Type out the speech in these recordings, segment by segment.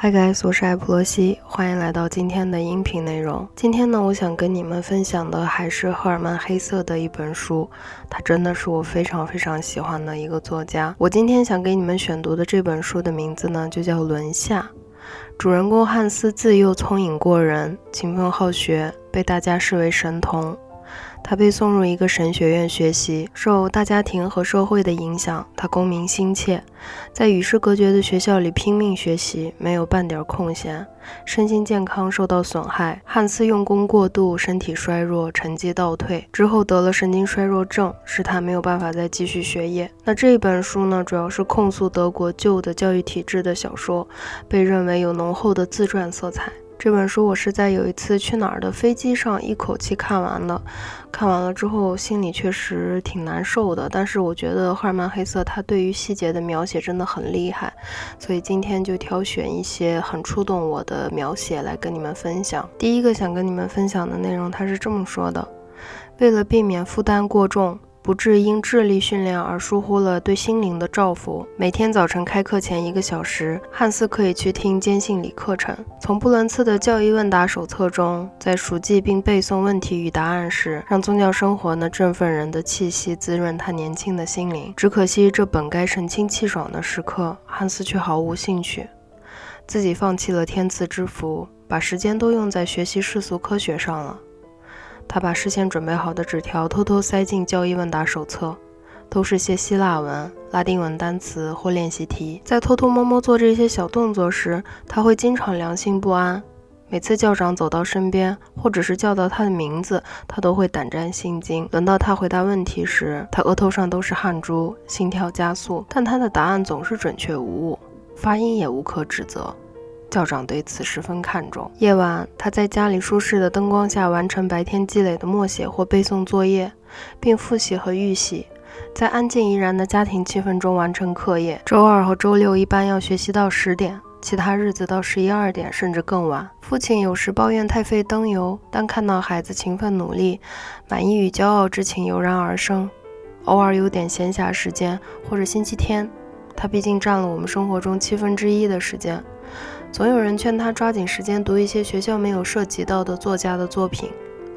Hi guys，我是艾普罗西，欢迎来到今天的音频内容。今天呢，我想跟你们分享的还是赫尔曼·黑色的一本书，他真的是我非常非常喜欢的一个作家。我今天想给你们选读的这本书的名字呢，就叫《轮下》。主人公汉斯自幼聪颖过人，勤奋好学，被大家视为神童。他被送入一个神学院学习，受大家庭和社会的影响，他功名心切，在与世隔绝的学校里拼命学习，没有半点空闲，身心健康受到损害。汉斯用功过度，身体衰弱，成绩倒退，之后得了神经衰弱症，使他没有办法再继续学业。那这本书呢，主要是控诉德国旧的教育体制的小说，被认为有浓厚的自传色彩。这本书我是在有一次去哪儿的飞机上一口气看完了，看完了之后心里确实挺难受的。但是我觉得赫尔曼·黑瑟他对于细节的描写真的很厉害，所以今天就挑选一些很触动我的描写来跟你们分享。第一个想跟你们分享的内容，他是这么说的：为了避免负担过重。不致因智力训练而疏忽了对心灵的照拂。每天早晨开课前一个小时，汉斯可以去听坚信理课程。从布伦茨的教义问答手册中，在熟记并背诵问题与答案时，让宗教生活那振奋人的气息滋润他年轻的心灵。只可惜，这本该神清气爽的时刻，汉斯却毫无兴趣。自己放弃了天赐之福，把时间都用在学习世俗科学上了。他把事先准备好的纸条偷偷塞进教义问答手册，都是些希腊文、拉丁文单词或练习题。在偷偷摸摸做这些小动作时，他会经常良心不安。每次校长走到身边，或者是叫到他的名字，他都会胆战心惊。轮到他回答问题时，他额头上都是汗珠，心跳加速，但他的答案总是准确无误，发音也无可指责。校长对此十分看重。夜晚，他在家里舒适的灯光下完成白天积累的默写或背诵作业，并复习和预习，在安静怡然的家庭气氛中完成课业。周二和周六一般要学习到十点，其他日子到十一二点甚至更晚。父亲有时抱怨太费灯油，但看到孩子勤奋努力，满意与骄傲之情油然而生。偶尔有点闲暇时间，或者星期天，他毕竟占了我们生活中七分之一的时间。总有人劝他抓紧时间读一些学校没有涉及到的作家的作品，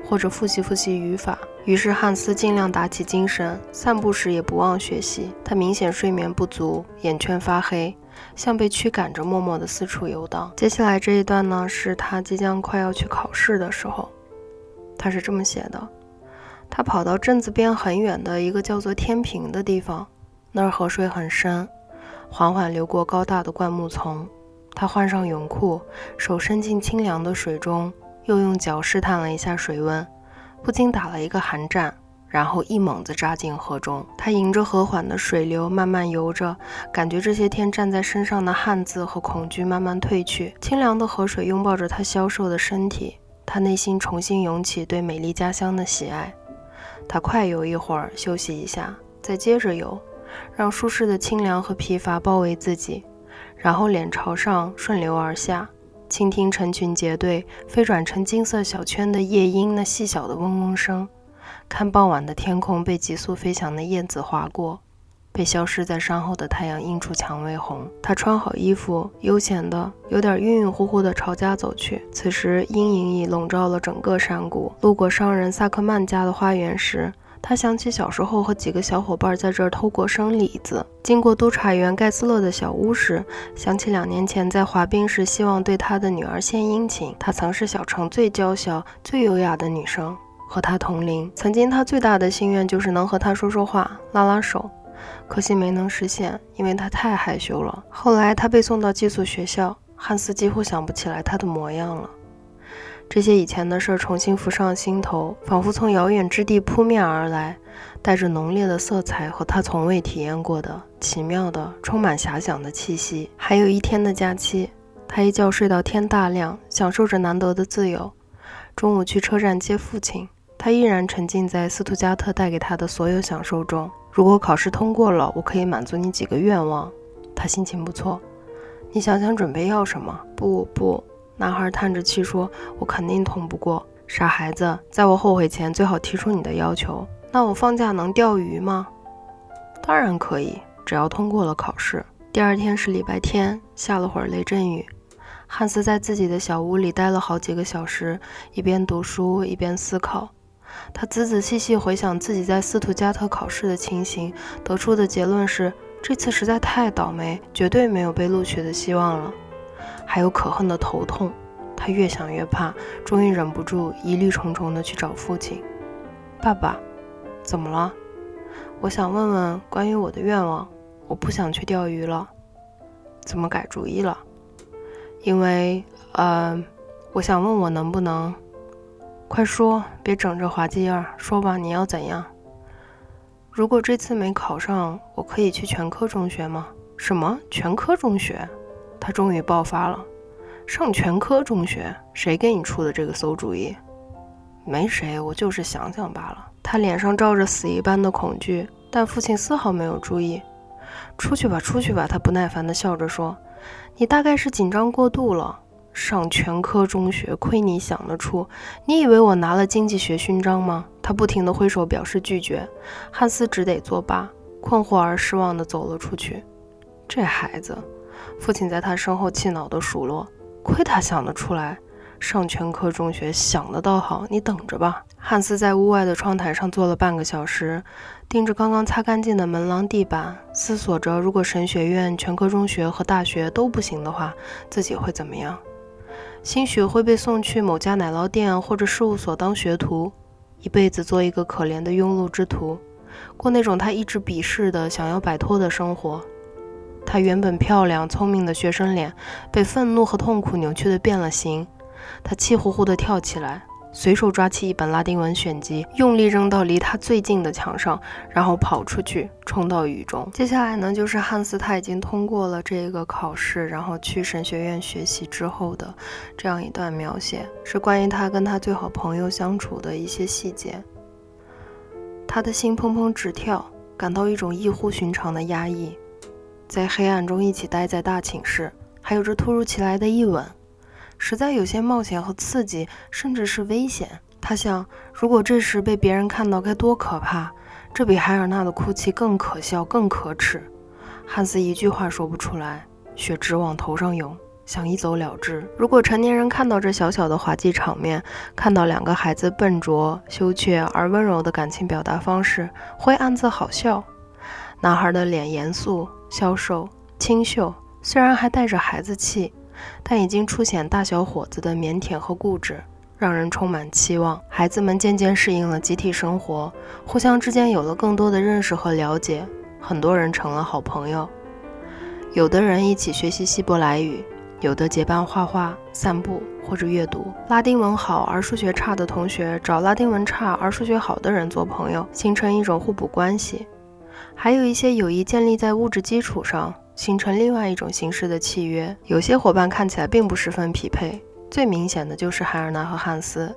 或者复习复习语法。于是汉斯尽量打起精神，散步时也不忘学习。他明显睡眠不足，眼圈发黑，像被驱赶着，默默地四处游荡。接下来这一段呢，是他即将快要去考试的时候，他是这么写的：他跑到镇子边很远的一个叫做天平的地方，那儿河水很深，缓缓流过高大的灌木丛。他换上泳裤，手伸进清凉的水中，又用脚试探了一下水温，不禁打了一个寒战，然后一猛子扎进河中。他迎着和缓的水流慢慢游着，感觉这些天站在身上的汗渍和恐惧慢慢褪去。清凉的河水拥抱着他消瘦的身体，他内心重新涌起对美丽家乡的喜爱。他快游一会儿，休息一下，再接着游，让舒适的清凉和疲乏包围自己。然后脸朝上顺流而下，倾听成群结队飞转成金色小圈的夜莺那细小的嗡嗡声，看傍晚的天空被急速飞翔的燕子划过，被消失在山后的太阳映出蔷薇红。他穿好衣服，悠闲的，有点晕晕乎乎的朝家走去。此时阴影已笼罩了整个山谷。路过商人萨克曼家的花园时。他想起小时候和几个小伙伴在这儿偷过生李子。经过督察员盖斯勒的小屋时，想起两年前在滑冰时希望对他的女儿献殷勤。她曾是小城最娇小、最优雅的女生，和他同龄。曾经他最大的心愿就是能和她说说话、拉拉手，可惜没能实现，因为他太害羞了。后来他被送到寄宿学校，汉斯几乎想不起来他的模样了。这些以前的事儿重新浮上心头，仿佛从遥远之地扑面而来，带着浓烈的色彩和他从未体验过的奇妙的、充满遐想的气息。还有一天的假期，他一觉睡到天大亮，享受着难得的自由。中午去车站接父亲，他依然沉浸在斯图加特带给他的所有享受中。如果考试通过了，我可以满足你几个愿望。他心情不错。你想想准备要什么？不不。男孩叹着气说：“我肯定通不过，傻孩子，在我后悔前最好提出你的要求。那我放假能钓鱼吗？当然可以，只要通过了考试。”第二天是礼拜天，下了会儿雷阵雨，汉斯在自己的小屋里待了好几个小时，一边读书一边思考。他仔仔细细回想自己在斯图加特考试的情形，得出的结论是：这次实在太倒霉，绝对没有被录取的希望了。还有可恨的头痛，他越想越怕，终于忍不住疑虑重重地去找父亲：“爸爸，怎么了？我想问问关于我的愿望。我不想去钓鱼了。怎么改主意了？因为……呃，我想问我能不能……”快说，别整这滑稽样，说吧，你要怎样？如果这次没考上，我可以去全科中学吗？什么全科中学？他终于爆发了，上全科中学？谁给你出的这个馊主意？没谁，我就是想想罢了。他脸上罩着死一般的恐惧，但父亲丝毫没有注意。出去吧，出去吧！他不耐烦地笑着说：“你大概是紧张过度了。”上全科中学，亏你想得出！你以为我拿了经济学勋章吗？他不停地挥手表示拒绝，汉斯只得作罢，困惑而失望地走了出去。这孩子，父亲在他身后气恼地数落：“亏他想得出来，上全科中学，想得倒好，你等着吧。”汉斯在屋外的窗台上坐了半个小时，盯着刚刚擦干净的门廊地板，思索着：如果神学院、全科中学和大学都不行的话，自己会怎么样？兴许会被送去某家奶酪店或者事务所当学徒，一辈子做一个可怜的庸碌之徒，过那种他一直鄙视的、想要摆脱的生活。他原本漂亮聪明的学生脸被愤怒和痛苦扭曲的变了形，他气呼呼地跳起来。随手抓起一本拉丁文选集，用力扔到离他最近的墙上，然后跑出去，冲到雨中。接下来呢，就是汉斯他已经通过了这个考试，然后去神学院学习之后的这样一段描写，是关于他跟他最好朋友相处的一些细节。他的心砰砰直跳，感到一种异乎寻常的压抑，在黑暗中一起待在大寝室，还有这突如其来的一吻。实在有些冒险和刺激，甚至是危险。他想，如果这时被别人看到，该多可怕！这比海尔娜的哭泣更可笑、更可耻。汉斯一句话说不出来，血直往头上涌，想一走了之。如果成年人看到这小小的滑稽场面，看到两个孩子笨拙、羞怯而温柔的感情表达方式，会暗自好笑。男孩的脸严肃、消瘦、清秀，虽然还带着孩子气。但已经初显大小伙子的腼腆和固执，让人充满期望。孩子们渐渐适应了集体生活，互相之间有了更多的认识和了解，很多人成了好朋友。有的人一起学习希伯来语，有的结伴画画、散步或者阅读。拉丁文好而数学差的同学找拉丁文差而数学好的人做朋友，形成一种互补关系。还有一些友谊建立在物质基础上。形成另外一种形式的契约。有些伙伴看起来并不十分匹配，最明显的就是海尔娜和汉斯。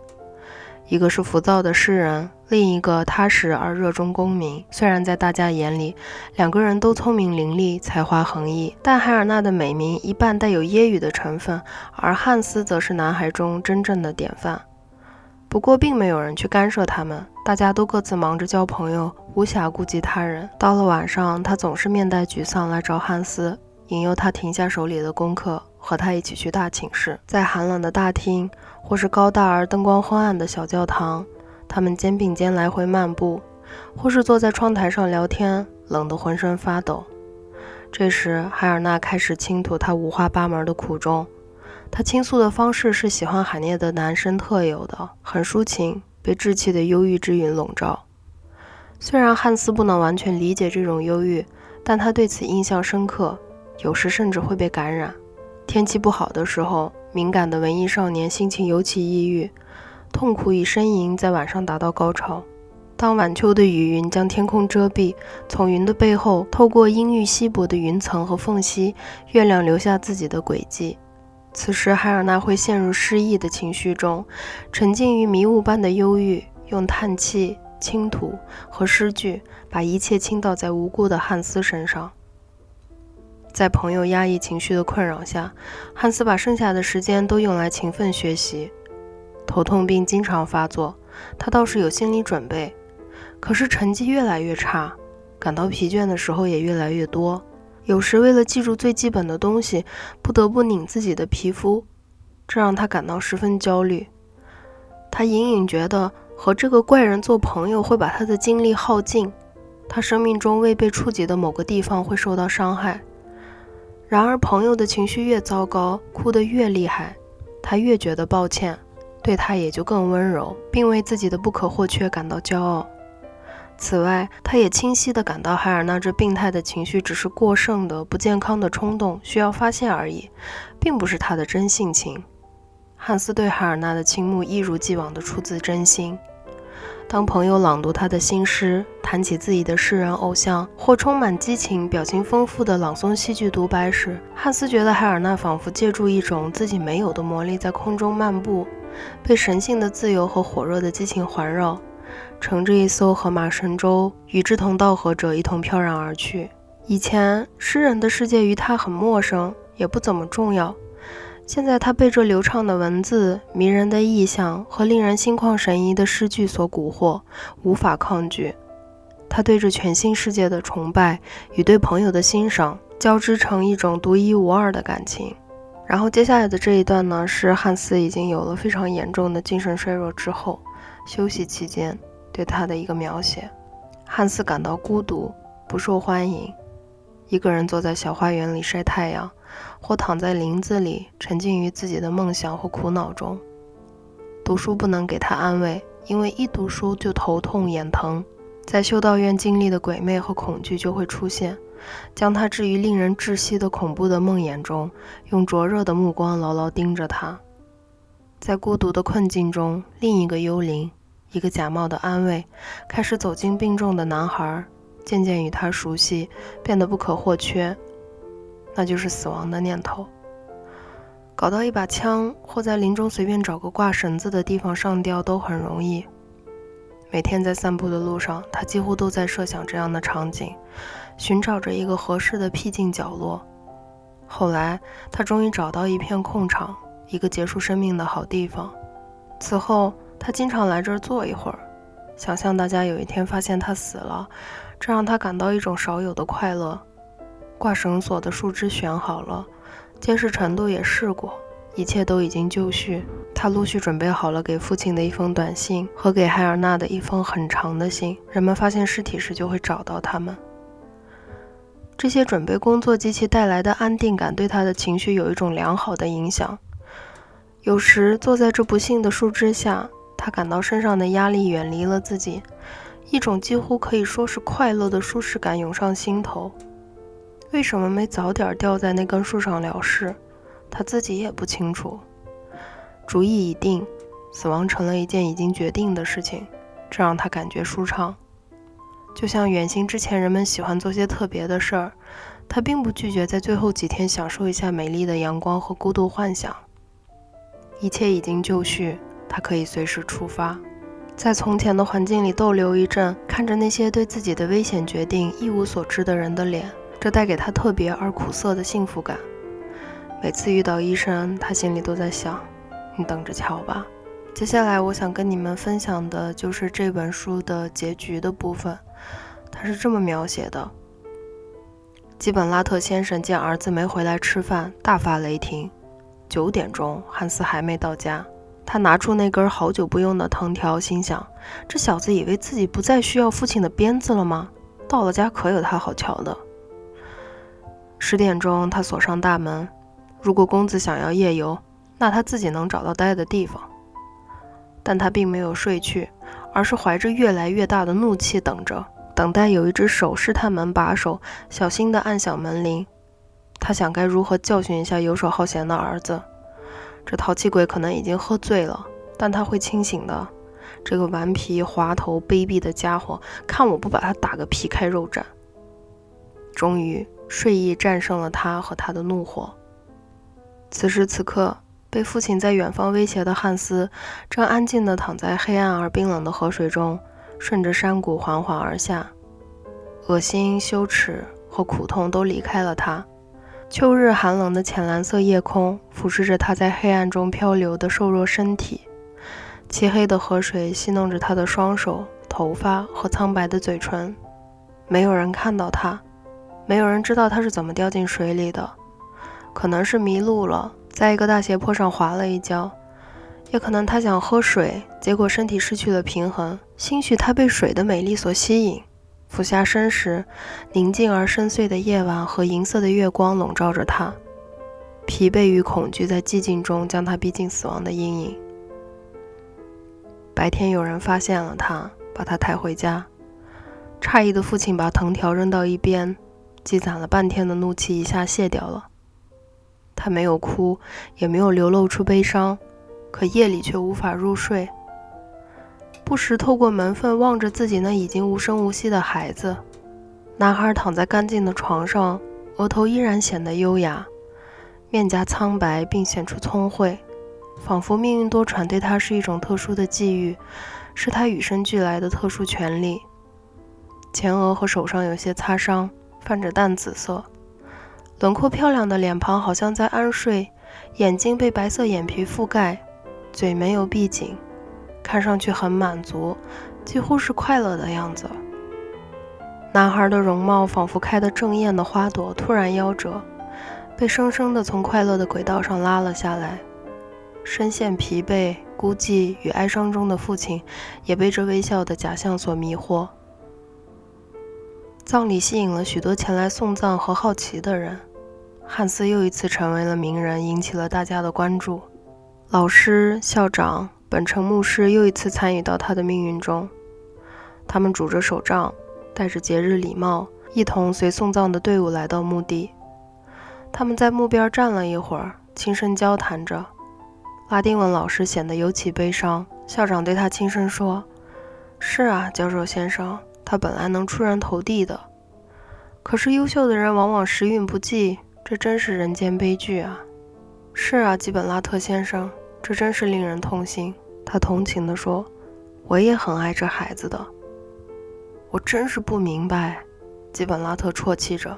一个是浮躁的诗人，另一个踏实而热衷功名。虽然在大家眼里，两个人都聪明伶俐、才华横溢，但海尔娜的美名一半带有揶揄的成分，而汉斯则是男孩中真正的典范。不过，并没有人去干涉他们，大家都各自忙着交朋友，无暇顾及他人。到了晚上，他总是面带沮丧来找汉斯，引诱他停下手里的功课，和他一起去大寝室。在寒冷的大厅，或是高大而灯光昏暗的小教堂，他们肩并肩来回漫步，或是坐在窗台上聊天，冷得浑身发抖。这时，海尔娜开始倾吐他五花八门的苦衷。他倾诉的方式是喜欢海涅的男生特有的，很抒情，被稚气的忧郁之云笼罩。虽然汉斯不能完全理解这种忧郁，但他对此印象深刻，有时甚至会被感染。天气不好的时候，敏感的文艺少年心情尤其抑郁，痛苦与呻吟在晚上达到高潮。当晚秋的雨云将天空遮蔽，从云的背后透过阴郁稀薄的云层和缝隙，月亮留下自己的轨迹。此时，海尔娜会陷入失意的情绪中，沉浸于迷雾般的忧郁，用叹气、倾吐和诗句把一切倾倒在无辜的汉斯身上。在朋友压抑情绪的困扰下，汉斯把剩下的时间都用来勤奋学习。头痛病经常发作，他倒是有心理准备，可是成绩越来越差，感到疲倦的时候也越来越多。有时为了记住最基本的东西，不得不拧自己的皮肤，这让他感到十分焦虑。他隐隐觉得和这个怪人做朋友会把他的精力耗尽，他生命中未被触及的某个地方会受到伤害。然而，朋友的情绪越糟糕，哭得越厉害，他越觉得抱歉，对他也就更温柔，并为自己的不可或缺感到骄傲。此外，他也清晰地感到海尔娜这病态的情绪只是过剩的、不健康的冲动，需要发泄而已，并不是他的真性情。汉斯对海尔娜的倾慕一如既往地出自真心。当朋友朗读他的新诗，谈起自己的诗人偶像，或充满激情、表情丰富的朗诵戏剧独白时，汉斯觉得海尔娜仿佛借助一种自己没有的魔力，在空中漫步，被神性的自由和火热的激情环绕。乘着一艘河马神舟，与志同道合者一同飘然而去。以前，诗人的世界与他很陌生，也不怎么重要。现在，他被这流畅的文字、迷人的意象和令人心旷神怡的诗句所蛊惑，无法抗拒。他对这全新世界的崇拜与对朋友的欣赏交织成一种独一无二的感情。然后，接下来的这一段呢，是汉斯已经有了非常严重的精神衰弱之后。休息期间，对他的一个描写：汉斯感到孤独，不受欢迎，一个人坐在小花园里晒太阳，或躺在林子里，沉浸于自己的梦想或苦恼中。读书不能给他安慰，因为一读书就头痛眼疼。在修道院经历的鬼魅和恐惧就会出现，将他置于令人窒息的恐怖的梦魇中，用灼热的目光牢牢盯着他。在孤独的困境中，另一个幽灵，一个假冒的安慰，开始走进病重的男孩，渐渐与他熟悉，变得不可或缺。那就是死亡的念头。搞到一把枪，或在林中随便找个挂绳子的地方上吊都很容易。每天在散步的路上，他几乎都在设想这样的场景，寻找着一个合适的僻静角落。后来，他终于找到一片空场。一个结束生命的好地方。此后，他经常来这儿坐一会儿，想象大家有一天发现他死了，这让他感到一种少有的快乐。挂绳索的树枝选好了，结实程度也试过，一切都已经就绪。他陆续准备好了给父亲的一封短信和给海尔娜的一封很长的信。人们发现尸体时就会找到他们。这些准备工作及其带来的安定感对他的情绪有一种良好的影响。有时坐在这不幸的树枝下，他感到身上的压力远离了自己，一种几乎可以说是快乐的舒适感涌上心头。为什么没早点掉在那根树上了事？他自己也不清楚。主意已定，死亡成了一件已经决定的事情，这让他感觉舒畅。就像远行之前人们喜欢做些特别的事儿，他并不拒绝在最后几天享受一下美丽的阳光和孤独幻想。一切已经就绪，他可以随时出发，在从前的环境里逗留一阵，看着那些对自己的危险决定一无所知的人的脸，这带给他特别而苦涩的幸福感。每次遇到医生，他心里都在想：“你等着瞧吧。”接下来，我想跟你们分享的就是这本书的结局的部分。他是这么描写的：基本拉特先生见儿子没回来吃饭，大发雷霆。九点钟，汉斯还没到家。他拿出那根好久不用的藤条，心想：这小子以为自己不再需要父亲的鞭子了吗？到了家可有他好瞧的。十点钟，他锁上大门。如果公子想要夜游，那他自己能找到待的地方。但他并没有睡去，而是怀着越来越大的怒气等着，等待有一只手试探门把手，小心地按响门铃。他想该如何教训一下游手好闲的儿子。这淘气鬼可能已经喝醉了，但他会清醒的。这个顽皮、滑头、卑鄙的家伙，看我不把他打个皮开肉绽！终于，睡意战胜了他和他的怒火。此时此刻，被父亲在远方威胁的汉斯，正安静地躺在黑暗而冰冷的河水中，顺着山谷缓缓而下。恶心、羞耻和苦痛都离开了他。秋日寒冷的浅蓝色夜空俯视着他在黑暗中漂流的瘦弱身体，漆黑的河水戏弄着他的双手、头发和苍白的嘴唇。没有人看到他，没有人知道他是怎么掉进水里的，可能是迷路了，在一个大斜坡上滑了一跤，也可能他想喝水，结果身体失去了平衡。兴许他被水的美丽所吸引。俯下身时，宁静而深邃的夜晚和银色的月光笼罩着他，疲惫与恐惧在寂静中将他逼近死亡的阴影。白天有人发现了他，把他抬回家。诧异的父亲把藤条扔到一边，积攒了半天的怒气一下泄掉了。他没有哭，也没有流露出悲伤，可夜里却无法入睡。不时透过门缝望着自己那已经无声无息的孩子。男孩躺在干净的床上，额头依然显得优雅，面颊苍白并显出聪慧，仿佛命运多舛对他是一种特殊的际遇，是他与生俱来的特殊权利。前额和手上有些擦伤，泛着淡紫色，轮廓漂亮的脸庞好像在安睡，眼睛被白色眼皮覆盖，嘴没有闭紧。看上去很满足，几乎是快乐的样子。男孩的容貌仿佛开得正艳的花朵，突然夭折，被生生的从快乐的轨道上拉了下来。深陷疲惫、孤寂与哀伤中的父亲，也被这微笑的假象所迷惑。葬礼吸引了许多前来送葬和好奇的人，汉斯又一次成为了名人，引起了大家的关注。老师、校长。本城牧师又一次参与到他的命运中。他们拄着手杖，戴着节日礼帽，一同随送葬的队伍来到墓地。他们在墓边站了一会儿，轻声交谈着。拉丁文老师显得尤其悲伤。校长对他轻声说：“是啊，教授先生，他本来能出人头地的。可是优秀的人往往时运不济，这真是人间悲剧啊！”“是啊，基本拉特先生，这真是令人痛心。”他同情地说：“我也很爱这孩子的。我真是不明白。”基本拉特啜泣着：“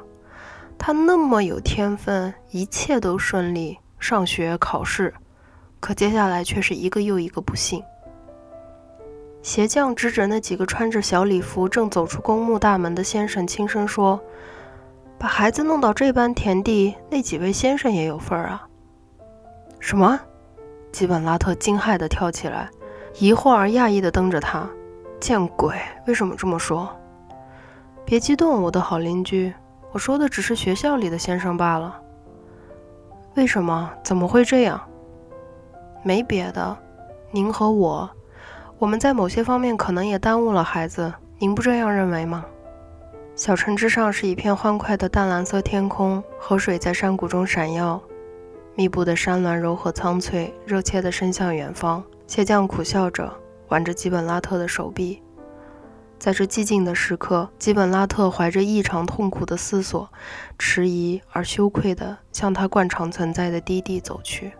他那么有天分，一切都顺利，上学、考试，可接下来却是一个又一个不幸。”鞋匠指着那几个穿着小礼服正走出公墓大门的先生，轻声说：“把孩子弄到这般田地，那几位先生也有份儿啊。”什么？基本拉特惊骇地跳起来，疑惑而讶异地瞪着他。见鬼！为什么这么说？别激动，我的好邻居。我说的只是学校里的先生罢了。为什么？怎么会这样？没别的。您和我，我们在某些方面可能也耽误了孩子。您不这样认为吗？小城之上是一片欢快的淡蓝色天空，河水在山谷中闪耀。密布的山峦柔和苍翠，热切地伸向远方。鞋匠苦笑着，挽着基本拉特的手臂。在这寂静的时刻，基本拉特怀着异常痛苦的思索，迟疑而羞愧地向他惯常存在的低地走去。